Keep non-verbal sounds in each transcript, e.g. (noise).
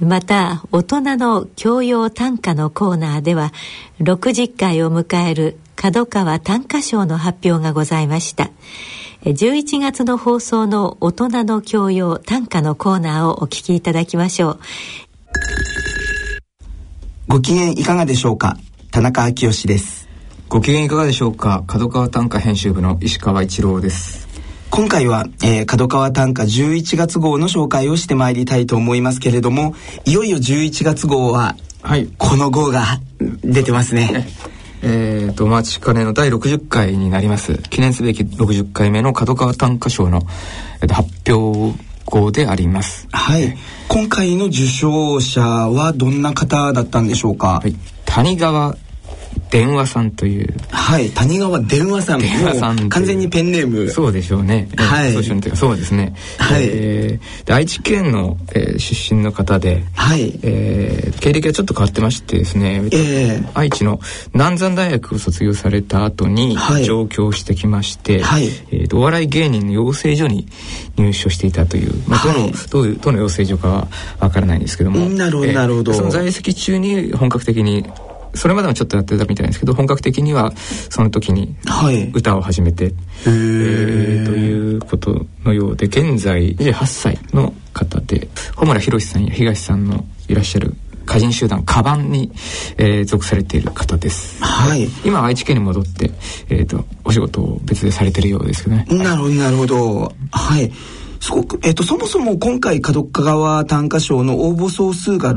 また大人の教養短歌のコーナーでは60回を迎える角川短歌賞の発表がございました。11月の放送の大人の教養短歌のコーナーをお聞きいただきましょう。ご機嫌いかがでしょうか？田中昭義です。ご機嫌いかがでしょうか？角川短歌編集部の石川一郎です今回は、えー、角川短歌11月号の紹介をしてまいりたいと思いますけれどもいよいよ11月号は、はい、この号が出てますね。(laughs) えーと、お待ちかねの第60回になります記念すべき60回目の角川短歌賞の、えー、と発表号であります。はい。今回の受賞者はどんな方だったんでしょうか？はい、谷川電話さんという。はい谷川電話さん。電話さん完全にペンネーム。そうでしょうね。はい。そうそうですね。はい、えー、愛知県の、えー、出身の方ではい、えー、経歴はちょっと変わってましてですね、えー、愛知の南山大学を卒業された後に上京してきまして、はい。えー、お笑い芸人の養成所に入所していたという、まあ、どの、はい、どういうどの養成所かはわからないんですけども。なるほど、なるほど。その在籍中に本格的にそれまでもちょっとやってたみたいですけど本格的にはその時に歌を始めて、はい、えー、ということのようで現在28歳の方で穂村博さんや東さんのいらっしゃる歌人集団カバンに、えー、属されている方です。はい。今愛知県に戻って、えっ、ー、とお仕事を別でされてるようですけどね。なるほどなるほど。はい。すごくえっ、ー、とそもそも今回角川短歌賞の応募総数が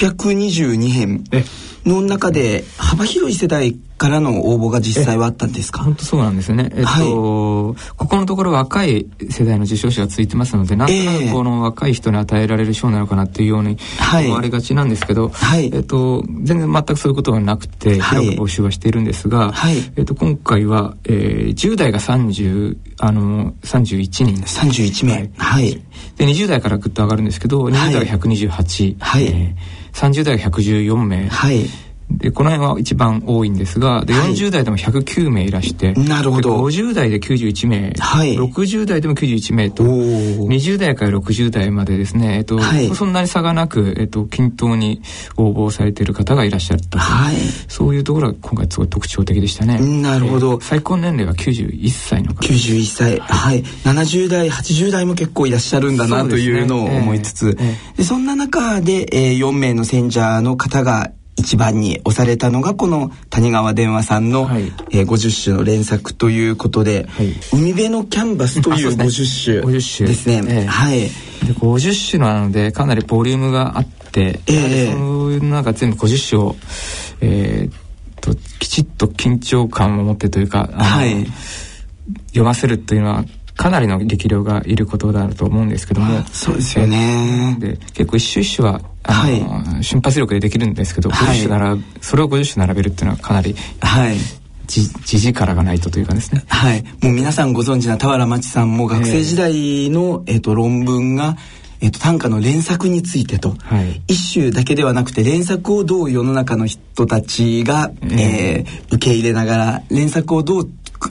622編。えの中で幅広い世代からの応募が実際はあったんですか？本当そうなんですね。えっと、はい、ここのところ若い世代の受賞者がついてますので、なんとなくこの若い人に与えられる賞なのかなっていうように思われがちなんですけど、はい、えっと、全然全くそういうことはなくて、広く募集はしているんですが、はい、えっと、今回は、えー、10代が30、あの、31人。です。31名。はい。で、20代からぐっと上がるんですけど、20代が128、はい、えー30代が114名、はい、でこの辺は一番多いんですがで、はい、40代でも109名いらしてなるほど。50代で91名、はい、60代でも91名と20代から60代までですね、えっと、はい、そんなに差がなく、えっと、均等に応募されている方がいらっしゃったはい、そういうところが今回すごい特徴的でしたね。なるほど、えー、最高年齢は91歳の方。91歳。はい。70代80代も結構いらっしゃるんだな、というのを思いつつ、えーえー、でそんな中で、えー、4名の選者の方が一番に押されたのがこの谷川電話さんの、はい、えー、50種の連作ということで、はい、海辺のキャンバスという50種ですね。えー、はい。で50種なのでかなりボリュームがあって、えー、そういう中全部50種を、えー、ときちっと緊張感を持ってというか、はい、読ませるというのはかなりの力量がいることだと思うんですけども。そうですよね。で結構一種一種はあの、はい、瞬発力でできるんですけど、50種ならそれを50種並べるっていうのはかなり、はい、じ地力がないとというかですね。はい。もう皆さんご存知な俵真知さんも学生時代の、えー、えーと論文がえっと、短歌の連作についてと、はい、一首だけではなくて連作をどう世の中の人たちが、えー、えー、受け入れながら連作をどう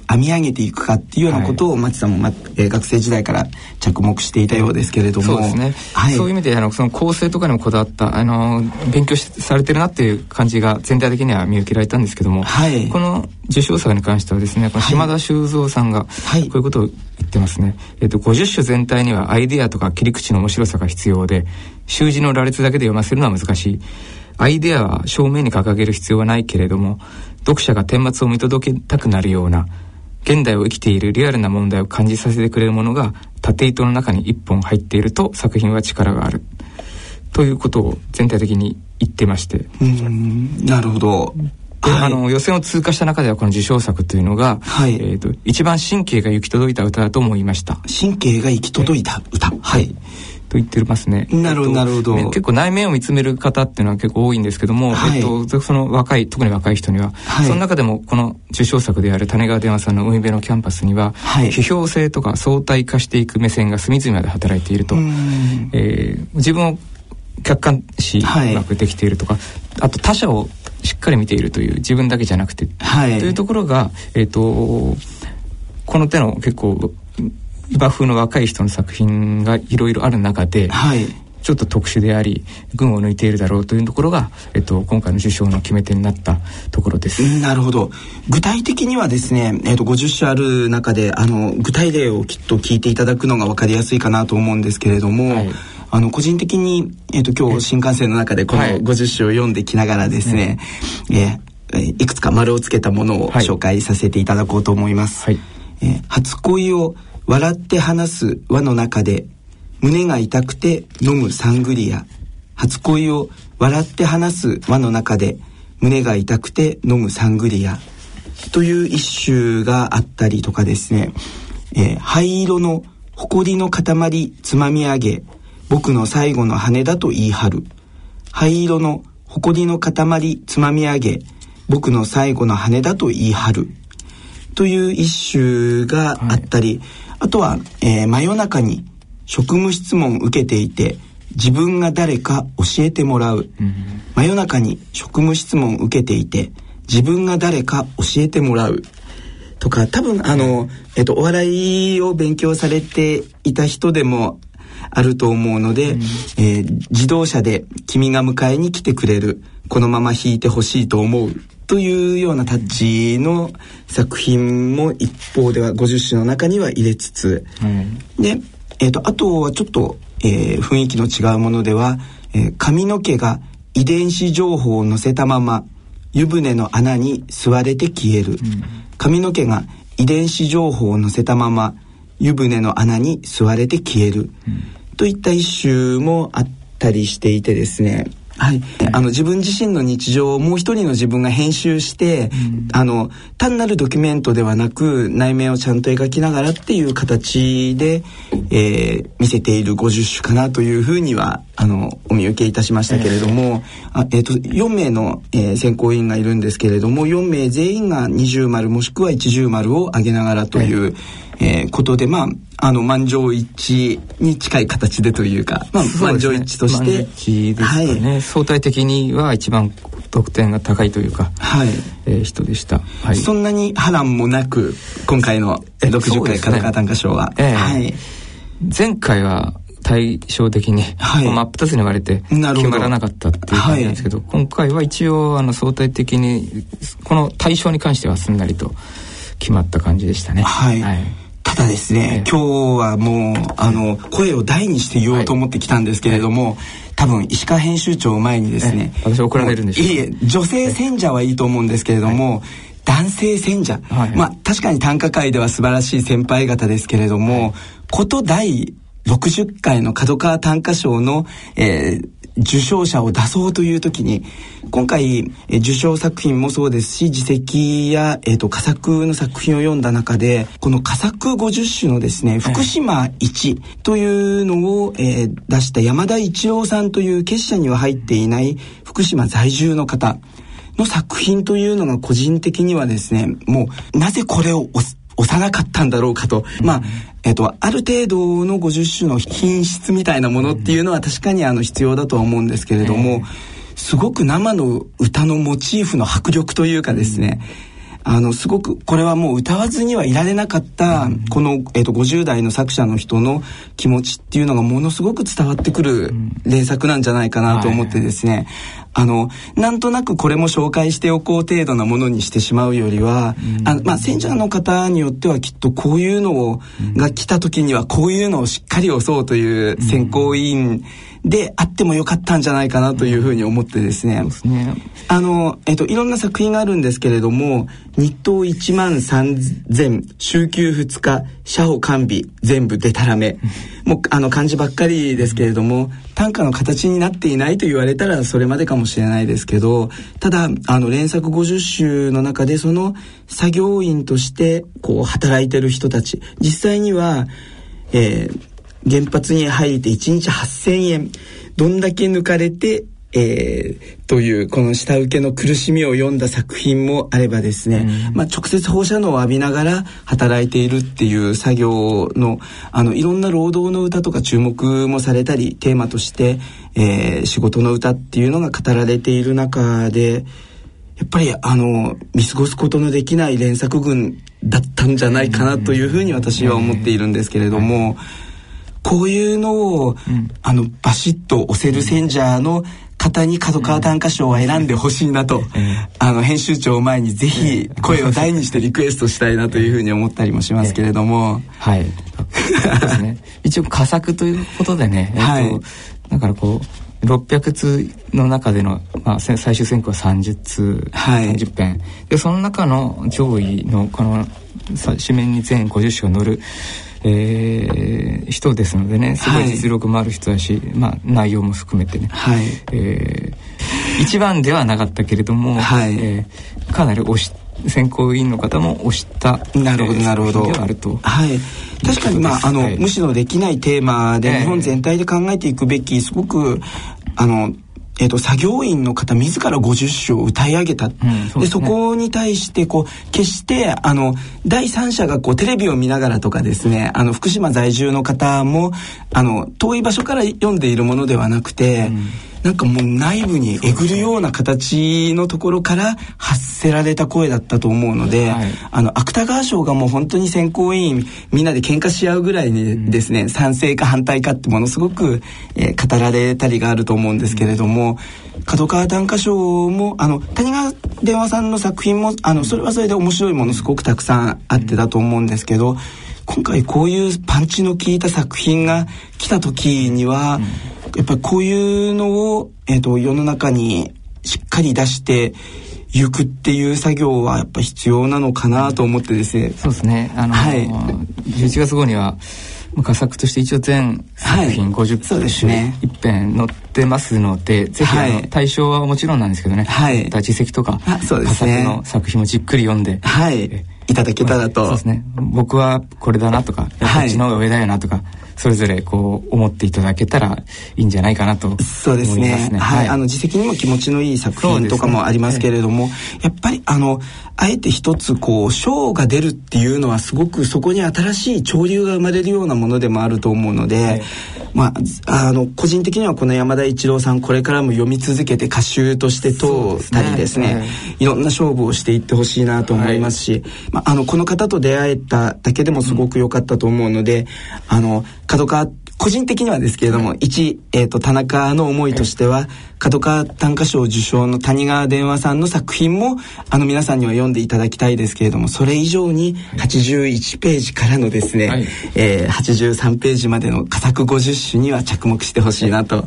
編み上げていくかっていうようなことを町さんも、まえー、学生時代から着目していたようですけれどもそうですね、はい、そういう意味であのその構成とかにもこだわったあの勉強されてるなっていう感じが全体的には見受けられたんですけども、はい、この受賞作に関してはですねこの島田修造さんがこういうことを言ってますね、えっと、50種全体にはアイデアとか切り口の面白さが必要で習字の羅列だけで読ませるのは難しい。アイデアは正面に掲げる必要はないけれども読者が顛末を見届けたくなるような現代を生きているリアルな問題を感じさせてくれるものが縦糸の中に一本入っていると作品は力がある。ということを全体的に言ってまして。うんなるほど。で、はい、あの予選を通過した中ではこの受賞作というのが、はい、えーと、一番神経が行き届いた歌だと思いました。神経が行き届いた歌。はいと言ってますね。なるほど、なるほど。結構内面を見つめる方っていうのは結構多いんですけども、はい、えっと、その若い、特に若い人には、はい、その中でもこの受賞作である種川電話さんの海辺のキャンパスには、はい、批評性とか相対化していく目線が隅々まで働いていると。えー、自分を客観視うまくできているとか、あと他者をしっかり見ているという自分だけじゃなくて、はい、というところが、えっ、ー、と、この手の結構今風の若い人の作品がいろいろある中で、はい、ちょっと特殊であり群を抜いているだろうというところが、えっと、今回の受賞の決め手になったところです。なるほど。具体的にはですね、えっと、50種ある中であの具体例をきっと聞いていただくのが分かりやすいかなと思うんですけれども、はい。あの個人的に、えーと、今日新幹線の中でこの50種を読んできながらですね、はい、えー、いくつか丸をつけたものを紹介させていただこうと思います。はい、えー、初恋を笑って話す輪の中で胸が痛くて飲むサングリア。初恋を笑って話す輪の中で胸が痛くて飲むサングリア。という一首があったりとかですね、えー、灰色の埃の塊つまみ上げ。僕の最後の羽だと言い張る。灰色の埃の塊つまみ上げ。僕の最後の羽だと言い張る。という一首があったり、はい、あとは、えー、真夜中に職務質問受けていて自分が誰か教えてもらう、うん、真夜中に職務質問受けていて自分が誰か教えてもらう。とか多分あの、えっと、お笑いを勉強されていた人でもあると思うので、うん、えー、自動車で君が迎えに来てくれる。このまま弾いてほしいと思うというようなタッチの作品も一方では50首の中には入れつつ、うん、で、えーと、あとはちょっと、えー、雰囲気の違うものでは、えー、髪の毛が遺伝子情報を載せたまま湯船の穴に吸われて消える、うん、髪の毛が遺伝子情報を載せたまま湯船の穴に吸われて消える、うん、といった一首もあったりしていてですねはい、あの自分自身の日常をもう一人の自分が編集して、うん、あの単なるドキュメントではなく内面をちゃんと描きながらっていう形で、えー、見せている50種かなというふうにはあのお見受けいたしましたけれども、えー、あえーと、4名の、えー、選考委員がいるんですけれども4名全員が二重丸もしくは一重丸を上げながらという、えー、えー、ことでまああの満場一致に近い形でというか、まあ、満場一致として、ね、はい、相対的には一番得点が高いというか、はい。えー、人でした、はい、そんなに波乱もなく今回の60回カラカ短歌賞は、えー、はい、前回は対照的に、はい、真っ二つに割れて決まらなかったっていう感じなんですけど、はい、今回は一応あの相対的にこの対象に関してはすんなりと決まった感じでしたね。はい、はいただですね、今日はもうあの声を大にして言おうと思ってきたんですけれども、多分石川編集長を前にですね、私怒られるんでしょう。いえ女性選者はいいと思うんですけれども、男性選者、はいまあ確かに短歌界では素晴らしい先輩方ですけれども、はい、こと第60回の角川短歌賞の、えー、受賞者を出そうという時に今回受賞作品もそうですし自責や、えーと、佳作の作品を読んだ中でこの佳作50種のですね福島一というのを、えー、出した山田一郎さんという結社には入っていない福島在住の方の作品というのが個人的にはですねもうなぜこれを押さなかったんだろうかと、まあ、えっ、と、ある程度の50種の品質みたいなものっていうのは確かにあの必要だとは思うんですけれども、すごく生の歌のモチーフの迫力というかですね、あのすごくこれはもう歌わずにはいられなかったこの、えー、と50代の作者の人の気持ちっていうのがものすごく伝わってくる連作なんじゃないかなと思ってですね、あのなんとなくこれも紹介しておこう程度なものにしてしまうよりは、あまあ選者の方によってはきっとこういうのを、が来た時にはこういうのをしっかり押そうという選考委員、うんであってもよかったんじゃないかなというふうに思ってですね。うん、ねあの、えっと、いろんな作品があるんですけれども、日当1万3000、週休2日、社保完備、全部でたらめ。(laughs) もう、あの、漢字ばっかりですけれども、短歌の形になっていないと言われたらそれまでかもしれないですけど、ただ、あの、連作50首の中でその作業員として、こう、働いてる人たち、実際には、えー、原発に入って1日8,000円。どんだけ抜かれてえー、というこの下請けの苦しみを読んだ作品もあればですね、うん、まあ、直接放射能を浴びながら働いているっていう作業のあのいろんな労働の歌とか注目もされたりテーマとして、えー、仕事の歌っていうのが語られている中でやっぱりあの見過ごすことのできない連作群だったんじゃないかなというふうに私は思っているんですけれども。うんこういうのを、うん、あのバシッと押せるセンジャーの方に角川短歌賞を選んでほしいなと、あの編集長を前にぜひ声を大にしてリクエストしたいなというふうに思ったりもしますけれども、はい、ね、(laughs) 一応佳作ということでね、えっと、はい、だからこう600通の中での、まあ、最終選考は30通、はい、30編。でその中の上位のこの紙面に全50種が載るえー、人ですのでねすごい実力もある人だし、はい、まあ、内容も含めてね、はい。えー、一番ではなかったけれども、はい。えー、かなり押し選考委員の方も押したなるほどなるほど、あると。はい。確かにまああの、はい、無視のできないテーマで日本全体で考えていくべきすごくあのえーと、作業員の方自ら50首を歌い上げた、うんそで、ね、そこに対してこう決してあの第三者がこうテレビを見ながらとかですねあの福島在住の方もあの遠い場所から読んでいるものではなくて。うんなんかもう内部にえぐるような形のところから発せられた声だったと思うので、はい、あの芥川賞がもう本当に選考委員みんなで喧嘩し合うぐらいにですね、うん、賛成か反対かってものすごく、えー、語られたりがあると思うんですけれども、うん、角川短歌賞もあの谷川電話さんの作品もあのそれはそれで面白いものすごくたくさんあってだと思うんですけど。今回こういうパンチの効いた作品が来た時には、うんやっぱりこういうのを、えーと、世の中にしっかり出して行くっていう作業はやっぱ必要なのかなと思ってですね。そうですね。あのー、はい、11月号には佳作として一応全作品50そうですね。一編載ってますので、ぜひあの、対象はもちろんなんですけどね、はい、実績とかそうです、ね、佳作の作品もじっくり読んで、はい、いただけたらと、そうですね。僕はこれだなとか、こっちの方が上だよなとか、それぞれこう思っていただけたらいいんじゃないかなと、ね、そうですね。はい、あの自責にも気持ちのいい作品とかもありますけれども、ね、やっぱりあのあえて一つこう賞が出るっていうのはすごくそこに新しい潮流が生まれるようなものでもあると思うので、はい、まああの個人的にはこの山田一郎さんこれからも読み続けて歌集として通ったりですね、ね。はい、いろんな勝負をしていってほしいなと思いますし、はい、まああのこの方と出会えただけでもすごく良かったと思うので、うん、あの角川個人的にはですけれども、一、えっ、ー、と、田中の思いとしては、角川短歌賞受賞の谷川電話さんの作品も、あの皆さんには読んでいただきたいですけれども、それ以上に81ページからのですね、はい、えー、83ページまでの佳作50種には着目してほしいなと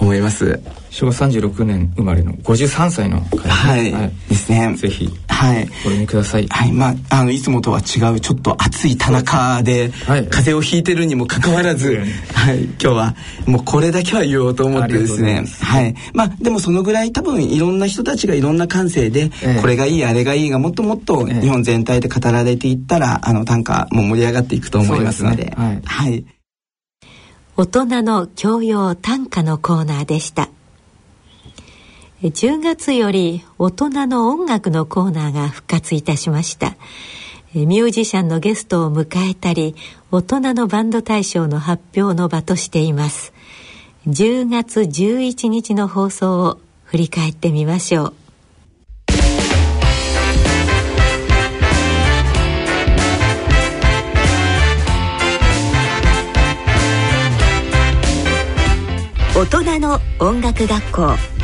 思います。昭和36年生まれの53歳の方、はい、はい、ですね。ぜひ、はい、ご読みください。はい、まあ、あの、いつもとは違う、ちょっと熱い田中で、はい、風邪をひいてるにもかかわらず、はい、今日は、もうこれだけは言おうと思ってですね、はい。まあ、でもそのぐらい多分いろんな人たちがいろんな感性で、えー、これがいい、あれがいいがもっともっと日本全体で語られていったら、あの、短歌も盛り上がっていくと思いますので、でね、はい。はい。大人の教養短歌のコーナーでした。10月より大人の音楽のコーナーが復活いたしましたミュージシャンのゲストを迎えたり大人のバンド大賞の発表の場としています。10月11日の放送を振り返ってみましょう。大人の音楽学校。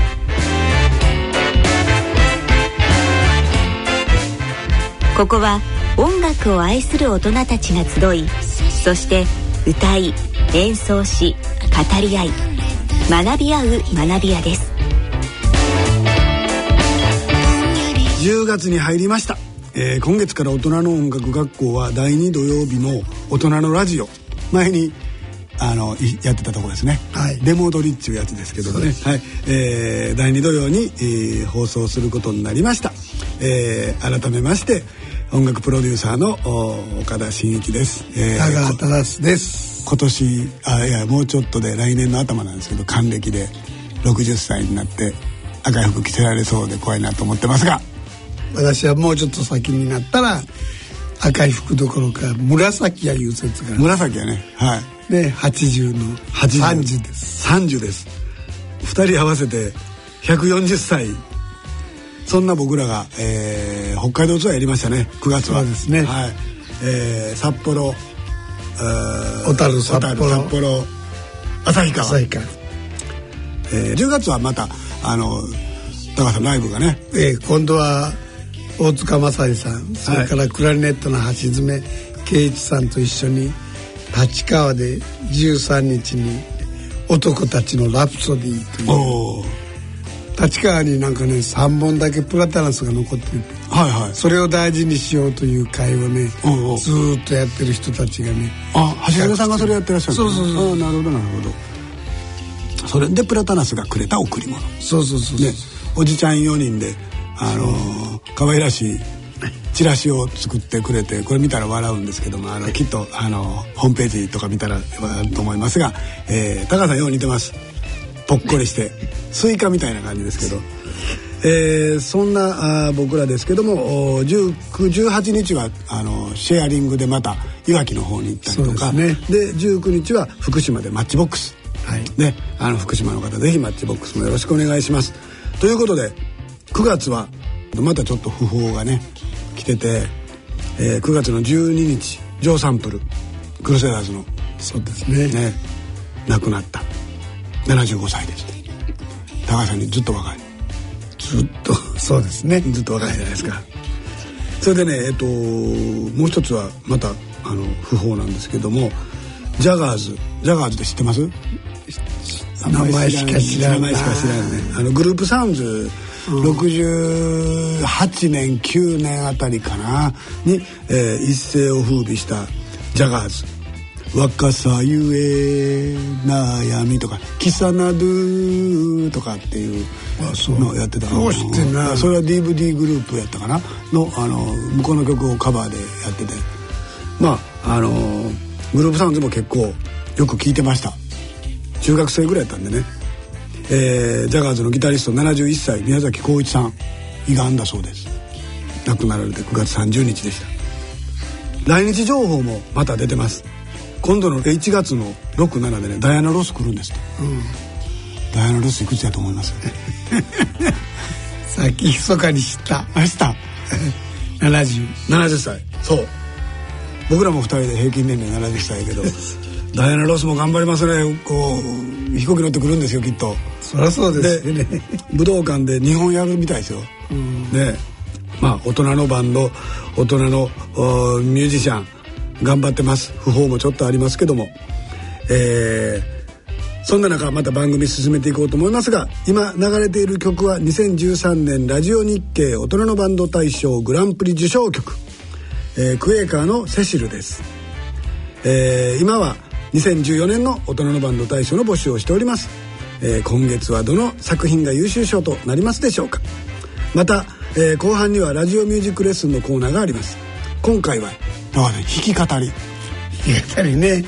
ここは音楽を愛する大人たちが集いそして歌い演奏し語り合い学び合う学び屋です。10月に入りました、えー、今月から大人の音楽学校は第2土曜日の大人のラジオ。前にあのやってたとこですね、はい、デモ踊りっていうやつですけどね、はい。えー、第2土曜に、えー、放送することになりました、えー、改めまして音楽プロデューサーの岡田真一です。えー、田川忠です。今年あいやもうちょっとで来年の頭なんですけど還暦で60歳になって赤い服着せられそうで怖いなと思ってますが。私はもうちょっと先になったら赤い服どころか紫やいう説が。紫やね。はい。で80の30です。30です。2人合わせて140歳そんな僕らが、えー、北海道ツアーやりましたね。9月は。そうですね。はい、えー、札幌小樽札幌。札幌旭川。旭川、えー、10月はまたあの高さんライブがね、えー、今度は大塚正治さんそれからクラリネットの橋爪圭一さんと一緒に立川で13日に「男たちのラプソディ」という立川になんかね3本だけプラタナスが残ってる、はいはい、それを大事にしようという会をねずっとやってる人たちがねあ橋爪さんがそれやってらっしゃるそうそうそう。なるほどなるほど。それでプラタナスがくれた贈り物。そうそうそうね。おじちゃん4人であのー、可愛らしいチラシを作ってくれてこれ見たら笑うんですけどもあのきっとあのホームページとか見たら笑うと思いますが、えー、高さんよう似てますぽっこりしてスイカみたいな感じですけど、えー、そんなあ僕らですけども1918日はあのシェアリングでまたいわきの方に行ったりとか。で,、ね、で19日は福島でマッチボックス、はい、であの福島の方ぜひマッチボックスもよろしくお願いします。ということで9月はまたちょっと訃報がね来てて、えー、9月の12日ジョー・サンプルクルセダーズのそうですね。ね亡くなった75歳です高橋さんにずっと若い。ずっと (laughs) そうですね。ずっと若いじゃないですか。それでねえっともう一つはまたあの訃報なんですけどもジャガーズジャガーズって知ってます？名前しか知らない。名前しか知らないね。あのグループサウンズ68年9年あたりかなに、えー、一世を風靡したジャガーズ「若さゆえ悩み」とか「キサナドゥ」とかっていうのをやってたどうしてなそれは DVD グループやったかな？のあの向こうの曲をカバーでやってて。まああのグループサウンズも結構よく聴いてました。中学生ぐらいやったんでね。えー、ジャガーズのギタリスト71歳宮崎浩一さん。胃がんだそうです。亡くなられて9月30日でした。来日情報もまた出てます今度の1月の67でねダイアナ・ロス来るんですうん、ダイアナ・ロスいくつやと思います？(laughs) さっき密かに知った。明日7070 70歳。そう。僕らも2人で平均年齢70歳やけど (laughs) ダイアナ・ロスも頑張りますね。こう飛行機乗ってくるんですよきっと。そりゃそうですね。武道館で日本やるみたいですよ、うん、ねまあ大人のバンド大人のミュージシャン頑張ってます。不法もちょっとありますけども。えー、そんな中また番組進めていこうと思いますが今流れている曲は2013年ラジオ日経大人のバンド大賞グランプリ受賞曲、えー、クエーカーのセシルです、えー、今は2014年の大人のバンド大賞の募集をしております、えー、今月はどの作品が優秀賞となりますでしょうか。また、えー、後半にはラジオミュージックレッスンのコーナーがあります。今回は弾き語り。弾き語りね。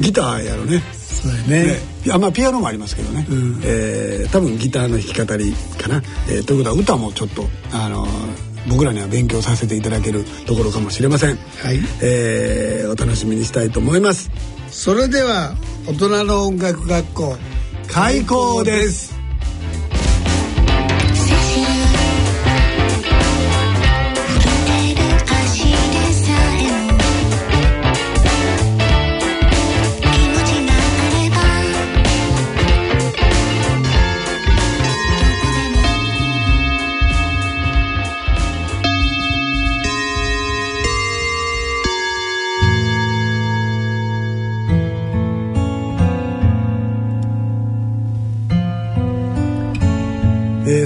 ギターやろね。そうやね。ね。あまあピアノもありますけどね、うん、えー、多分ギターの弾き語りかな、えー、ということは歌もちょっとあのー僕らには勉強させていただけるところかもしれません、はい。えー、お楽しみにしたいと思います。それでは大人の音楽学校開校です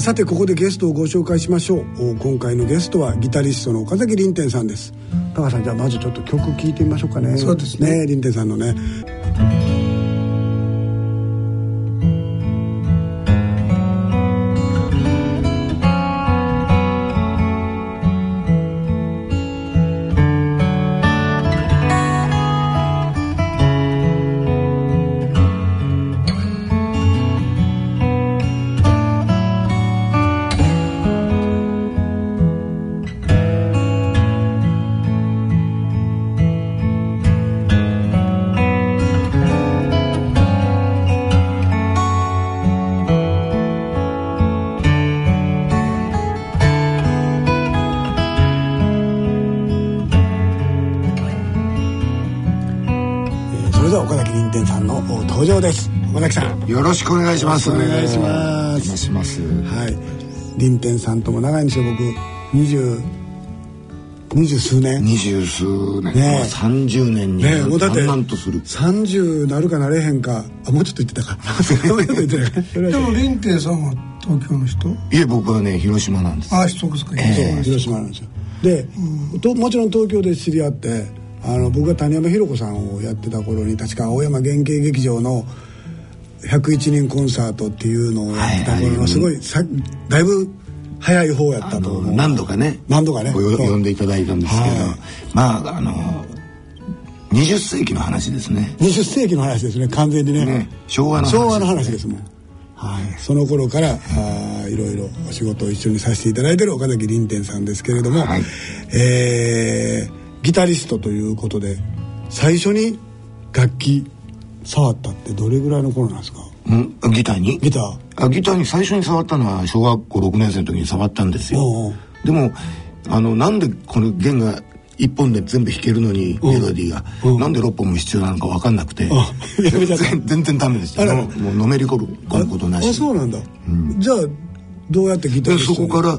さてここでゲストをご紹介しましょう。今回のゲストはギタリストの岡崎凛天さんです。高橋さんじゃあまずちょっと曲聴いてみましょうかね。そうですね。凛天さんのねよろしくお願いします。お願いします。します。はい。林天さんとも長いんですよ僕。20二十数年。二十数年。ね三十年にねもうだってとする。三十なるかなれへんか。あもうちょっと (laughs) 言ってたか。でも林天さんは東京の人？いえ僕はね広島なんです。あそうですか、えー、広島なんですよ。で、うん、ともちろん東京で知り合ってあの僕が谷山寛子さんをやってた頃に確か青山原型劇場の101人コンサートっていうのをやってた頃のすごいさだいぶ早い方やったと思う。何度かね何度かね。呼んでいただいたんですけど、はい、まああの20世紀の話ですね。20世紀の話ですね完全にね、ね、昭和の話、ね、昭和の話ですもん。はい、その頃からあいろいろお仕事を一緒にさせていただいてる岡崎凛天さんですけれども、はい、えー、ギタリストということで最初に楽器触ったってどれぐらいの頃なんですか？ん？ギターに？ギター。あギターに最初に触ったのは小学校6年生の時に触ったんですよ。でもあのなんでこの弦が一本で全部弾けるのにメロディーが、うなんで6本も必要なのか分かんなくて。全然ダメですよもうのめり込むことなし。あそうなんだ、うん、じゃあどうやってギターそこから、う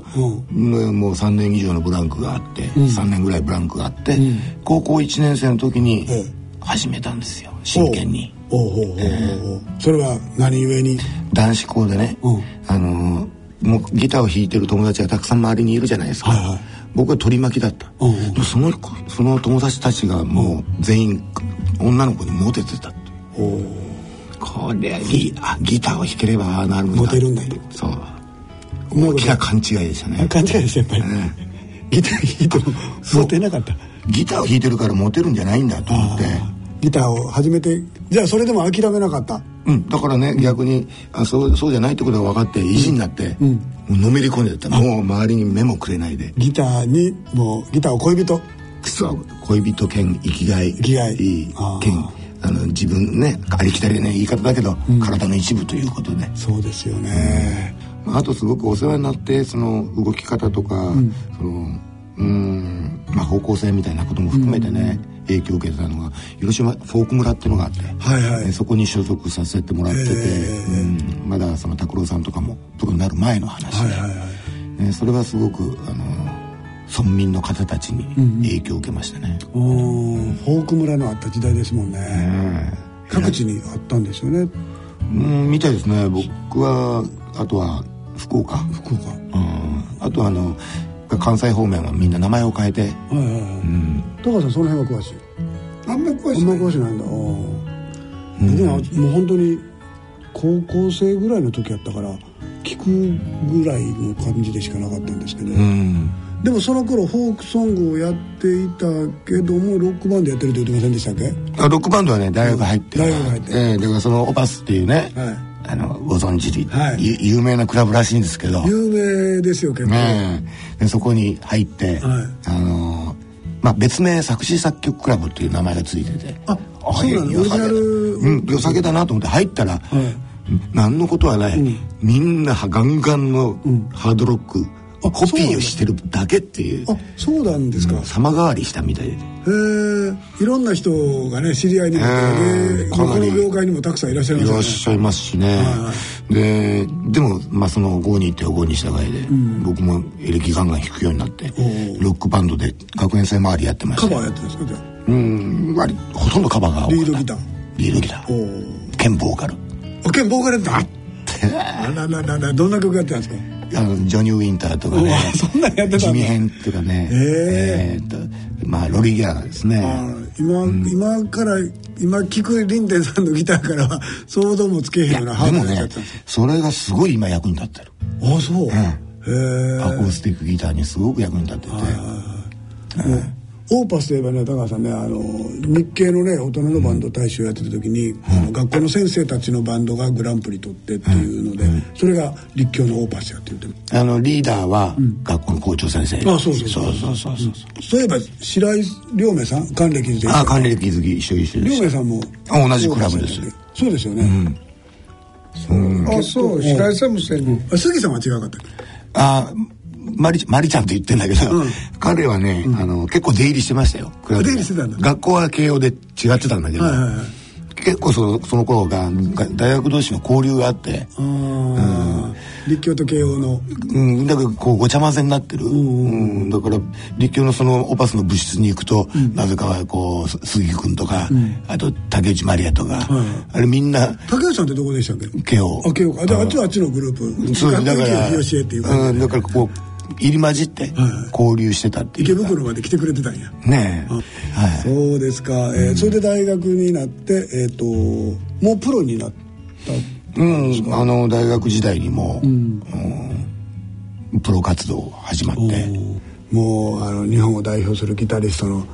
ん、もう3年以上のブランクがあって、うん、3年ぐらいブランクがあって、うん、高校1年生の時に始めたんですよ。真剣に。おうおうおうおう、えー、それは何故に？男子校でね、うん、あのー、もうギターを弾いてる友達がたくさん周りにいるじゃないですか、はいはい、僕は取り巻きだった、うんうん、そのその友達たちがもう全員女の子にモテてたおこれギあギターを弾ければああなるんだ。モテるんだそう。大きな勘違いでしたね勘違いでしたやっぱり、ね、ギター弾いてもモテなかった。ギターを弾いてるからモテるんじゃないんだと思ってギターを始めてじゃあそれでも諦めなかった。うん。だからね逆にあそうそうじゃないってことが分かって意地になって、うん、もうのめり込んでた。もう周りに目もくれないで。ギターにもうギターを恋人。恋人兼生きがい。生きがい。兼あの自分ねありきたりね言い方だけど、うん、体の一部ということでそうですよね、うん、あとすごくお世話になってその動き方とか、うん、そのうんまあ方向性みたいなことも含めてね、影響を受けてたのが広島フォーク村っていうのがあって、はいはい、そこに所属させてもらってて、うん、まだその拓郎さんとかも特になる前の話で、はいはいはい、ね、それはすごくあの村民の方たちに影響を受けましたね、うんうん、フォーク村のあった時代ですもんね、各地にあったんですよね。うんみたいですね。僕はあとは福岡。福岡、うん、あとあの関西方面はみんな名前を変えて、はいはいはい、うん、高さんその辺は詳しい？あんまり詳しい。あんまり詳しいなんだ、うん、もう本当に高校生ぐらいの時やったから聞くぐらいの感じでしかなかったんですけど、うん、でもその頃フォークソングをやっていたけどもロックバンドやってるって言ってませんでしたっけ？あロックバンドはね大学入って、大学入ってええー、だからそのオパスっていうね、はいあのご存知で、はい、有名なクラブらしいんですけど。有名ですよ結構、ね、でそこに入って、はい、あのまあ別名作詞作曲クラブっていう名前がついてて。あそうなの？オリジナル？うん良さげだなと思って入ったら、はい、何のことはない、うん、みんなガンガンのハードロック、コピーをしてるだけっていう。あそうなんですか、様変わりしたみたいで。へえいろんな人がね知り合いになってねこの業界にもたくさんいらっしゃいますね。いらっしゃいますしね、ででもまあその5に行って5に従いで、うん、僕もエレキガンガン弾くようになってロックバンドで学園祭周りやってましたカバーやってるんですかじゃうん割ほとんどカバーがリードギター。リードギター。兼ボーカル。あ兼ボーカルって。あららららどんな曲やってたんですか？あのジョニー・ウィンターとかねそんなやってた地味編とかねえー、えー、とまあロリギャーですね。今、うん、今から今聞くリンテンさんのギターからは想像もつけへんようなハードでねそれがすごい今役に立ってる。あそう、うん、へえアコースティックギターにすごく役に立ってて、オーパスといえばね高橋さんねあの日系のね大人のバンド大賞やってた時に、うん、あの学校の先生たちのバンドがグランプリ取ってっていうので、うん、それが立教のオーパスやって言ってあのリーダーは学校の校長先生、あそうそうそう。そうそうそうそう。いえば白井亮明さん還暦好きあ還暦好き一緒一緒亮明さんも。同じクラブです。そうですよね、うん、あそう。白井さんもしてるの杉さんは違うかったっけ？あマリマリちゃんって言ってんだけど、うん、彼はね、あの結構出入りしてましたよ。出入りしてたんだ。学校は慶応で違ってたんだけど、はいはいはい、結構そのその頃が大学同士の交流があって、うん、立教と慶応の、うん、だからこうごちゃ混ぜになってる、うん、だから立教のそのオパスの部室に行くと、うん、なぜかはこう杉君とか、うん、あと竹内まりやとか、あれみんな竹内さんってどこでしたっけ？慶応。あ慶応か。じゃああっちはあっちのグループ。そうだからうん、だからこう入り混じって交流してたっていう、池袋まで来てくれてたんや。ねえ、はい、そうですか、えー、それで大学になってえっ、ー、ともうプロになったうん。あの大学時代にも、うん、うん、プロ活動始まって。もうあの日本を代表するギタリストの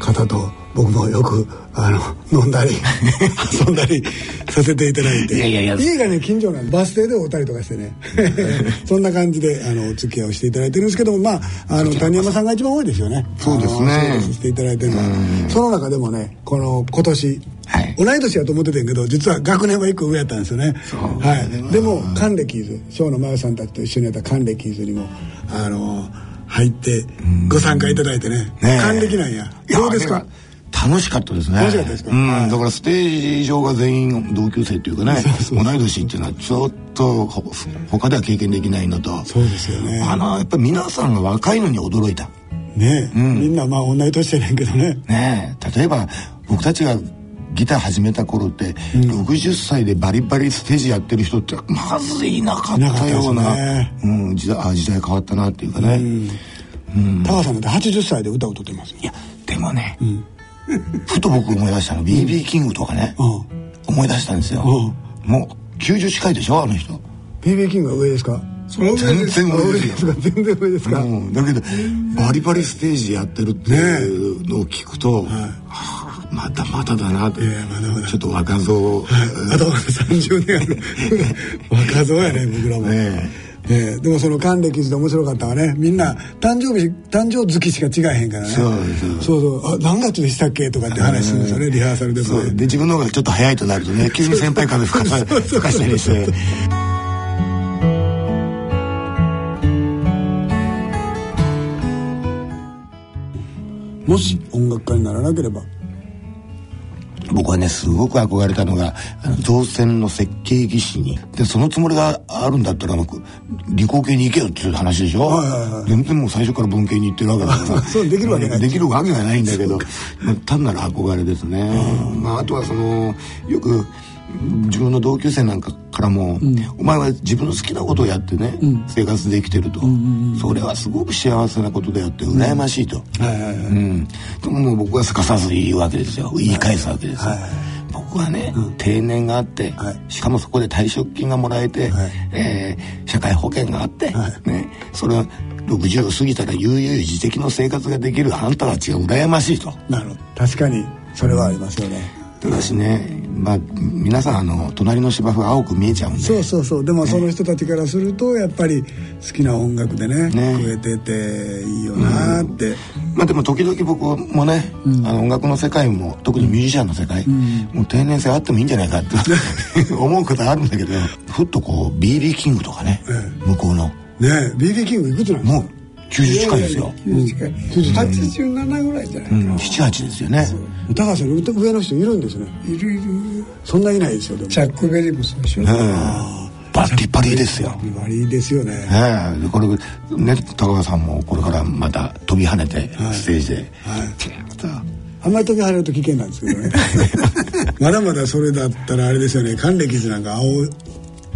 方と僕もよくあの飲んだり (laughs) 遊んだりさせていただいて家がね近所なんでバス停で会ったりとかしてね (laughs) そんな感じであのお付き合いをしていただいてるんですけどもまああの谷山さんが一番多いですよね。そうですね。させていただいてるのは。その中でもねこの今年はい、同い年やと思ってたんけど実は学年は1個上やったんですよね。はい。でも還暦図小野真由さんたちと一緒にやった還暦図にもあの入ってご参加いただいてね。還暦なんや。どうですか？楽しかったですね。楽しかったですか？うん、だからステージ上が全員同級生っていうかね、同い年っていうのはちょっと他では経験できないのと、そうですよね。あのやっぱり皆さんが若いのに驚いた。ね、うん、みんなまあ同い年やねんけどね。ね例えば僕たちがギター始めた頃って、うん、60歳でバリバリステージやってる人ってまずいなかったような、ね、うん、時代あ時代変わったなっていうかね。うん、高さんなんて80歳で歌を歌ってます。いやでもね、うん。ふと僕思い出したの BB キングとかね、思い出したんですよ、もう90近いでしょあの人。BB キングは上ですか？全然上ですよ。全然上ですか、だけどバリバリステージやってるっていうのを聞くと、まだまだだなって、ちょっと若造、あと30年 (laughs) 若造やね僕らも。ねえ。ー、でもその還暦で面白かったわね。みんな誕生日誕生月しか違えへんからね。そうそう。そうあ何月でしたっけとかって話するんですよねリハーサルでも、ね、で自分の方がちょっと早いとなるとね (laughs) 急に先輩か吹かしたりして。もし音楽家にならなければ僕はねすごく憧れたのが造船の設計技師に。でそのつもりがあるんだったら理工系に行けよっていう話でしょ、はいはいはい、全然もう最初から文系に行ってるわけだから。(laughs) そうできるわけない。できるわけがないんだけど。単なる憧れですね、まあ、あとはそのよく自分の同級生なんかからも、うん、お前は自分の好きなことをやってね、うん、生活できてると、うんうんうん、それはすごく幸せなことであって羨ましいと、うん、はいはいはい、うん、でも僕はすかさず言うわけですよ。言い返すわけですよ、はいはい、僕はね、定年があって、はい、しかもそこで退職金がもらえて、はい、えー、社会保険があって、ね、それは60を過ぎたら悠々自適の生活ができるあんたたちが羨ましいと。なるほど。確かにそれはありますよね、ただしね、まあ、皆さんあの隣の芝生青く見えちゃうんで。そうそうそう。でもその人たちからするとやっぱり好きな音楽でねね。増えてていいよなって、うん、まあでも時々僕もね、うん、あの音楽の世界も特にミュージシャンの世界、うん、もう定年制あってもいいんじゃないかって (laughs) 思うことあるんだけどふっとこう BB キングとかね、向こうの。ねえ BB キングいくつなのもう90近いですよ。87ぐらいじゃないかな。7、8ですよね。高橋さん上の人いるんですね。いるいる。そんないないですよ。チャックベリーもそうでしょ。バリバリですよ。バリですよね。ええ、これね高橋さんもこれからまた飛び跳ねてステージで。はい。あんまり飛び跳ねると危険なんですけどね。(laughs) まだまだそれだったらあれですよね。還暦図なんか青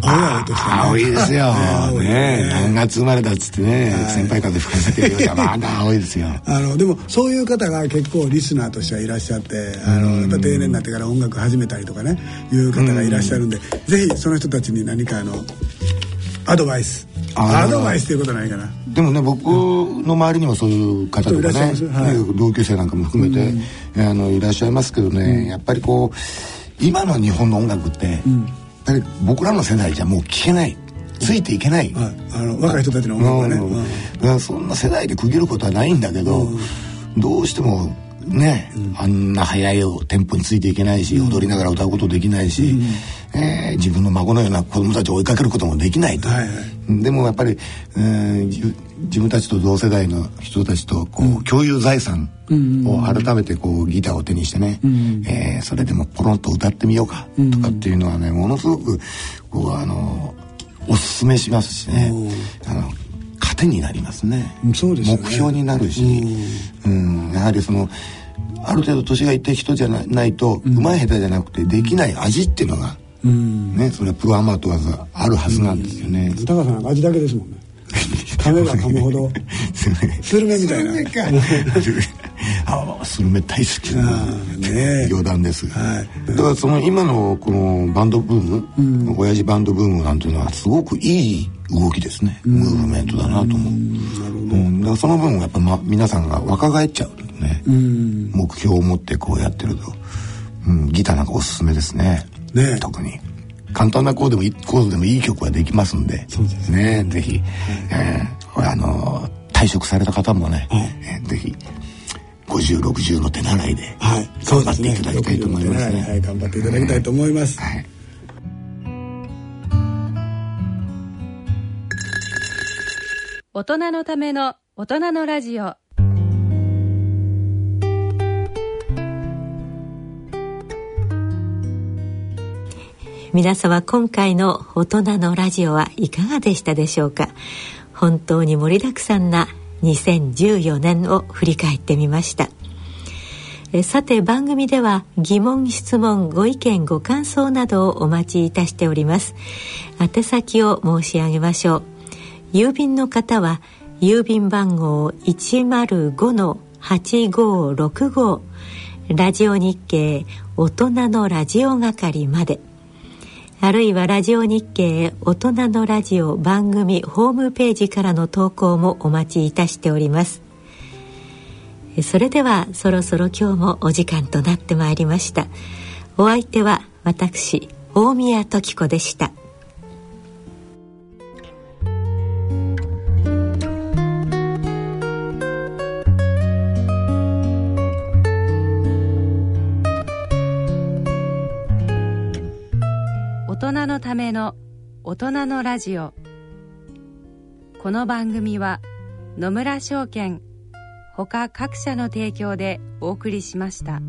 青いですよ。ね何月生まれだっつってね、先輩風吹かせてるよりはまだ青いですよ。あのでもそういう方が結構リスナーとしてはいらっしゃって、あのやっぱ定年になってから音楽始めたりとかねいう方がいらっしゃるんで、ぜひその人たちに何かあのアドバイス。アドバイスということないかな。でもね僕の周りにもそういう方とかね、はい、同級生なんかも含めて、あのいらっしゃいますけどね、やっぱりこう今の日本の音楽って、ぱり僕らの世代じゃもう聞けない。ついていけない、はい、あの若い人たちの音楽はね、うん、そんな世代で区切ることはないんだけど、どうしてもね、うん、あんな速いテンポについていけないし、踊りながら歌うことできないし、うん、えー、自分の孫のような子供たちを追いかけることもできないと、はいはい、でもやっぱり、えー、自分たちと同世代の人たちとこう、うん、共有財産を改めてこうギターを手にしてね、うん、えー、それでもポロンと歌ってみようかとかっていうのはねものすごくこうあのおすすめしますしね。あの糧になりますね。そうです、ね、目標になるし、うん、やはりそのある程度年がいった人じゃないと、うまい下手じゃなくてできない味っていうのが、うん、ね、それはプロアマ問わずあるはずなんですよね。高さん味だけですもんね。噛めば噛むほど。スルメみたいな。(laughs) あスルメ大好きな、ね、余談です。が、はい、だからその今のこのバンドブーム、うん、親父バンドブームなんていうのはすごくいい動きですね、ムーブメントだなと思う、うん、だからその分やっぱ、ま、皆さんが若返っちゃうとね、うん、目標を持ってこうやってると、うん、ギターなんかおすすめですね。ね。特に。簡単なコードでもコードでもいい曲ができますんで。そうですね。ね。ぜひ、えー、あの退職された方もね、はい。えー、ぜひ5060の手習いで頑張っていただきたいと思いますね。はい、頑張っていただきたいと思います。はい、大人のための大人のラジオ。皆様今回の大人のラジオはいかがでしたでしょうか？本当に盛りだくさんな2014年を振り返ってみました。さて番組では疑問質問ご意見ご感想などをお待ちいたしております。宛先を申し上げましょう。郵便の方は郵便番号105-8565ラジオ日経大人のラジオ係まで。あるいはラジオ日経大人のラジオ番組ホームページからの投稿もお待ちいたしております。それではそろそろ今日もお時間となってまいりました。お相手は私大宮時子でした。ための大人のラジオこの番組は野村証券ほか各社の提供でお送りしました。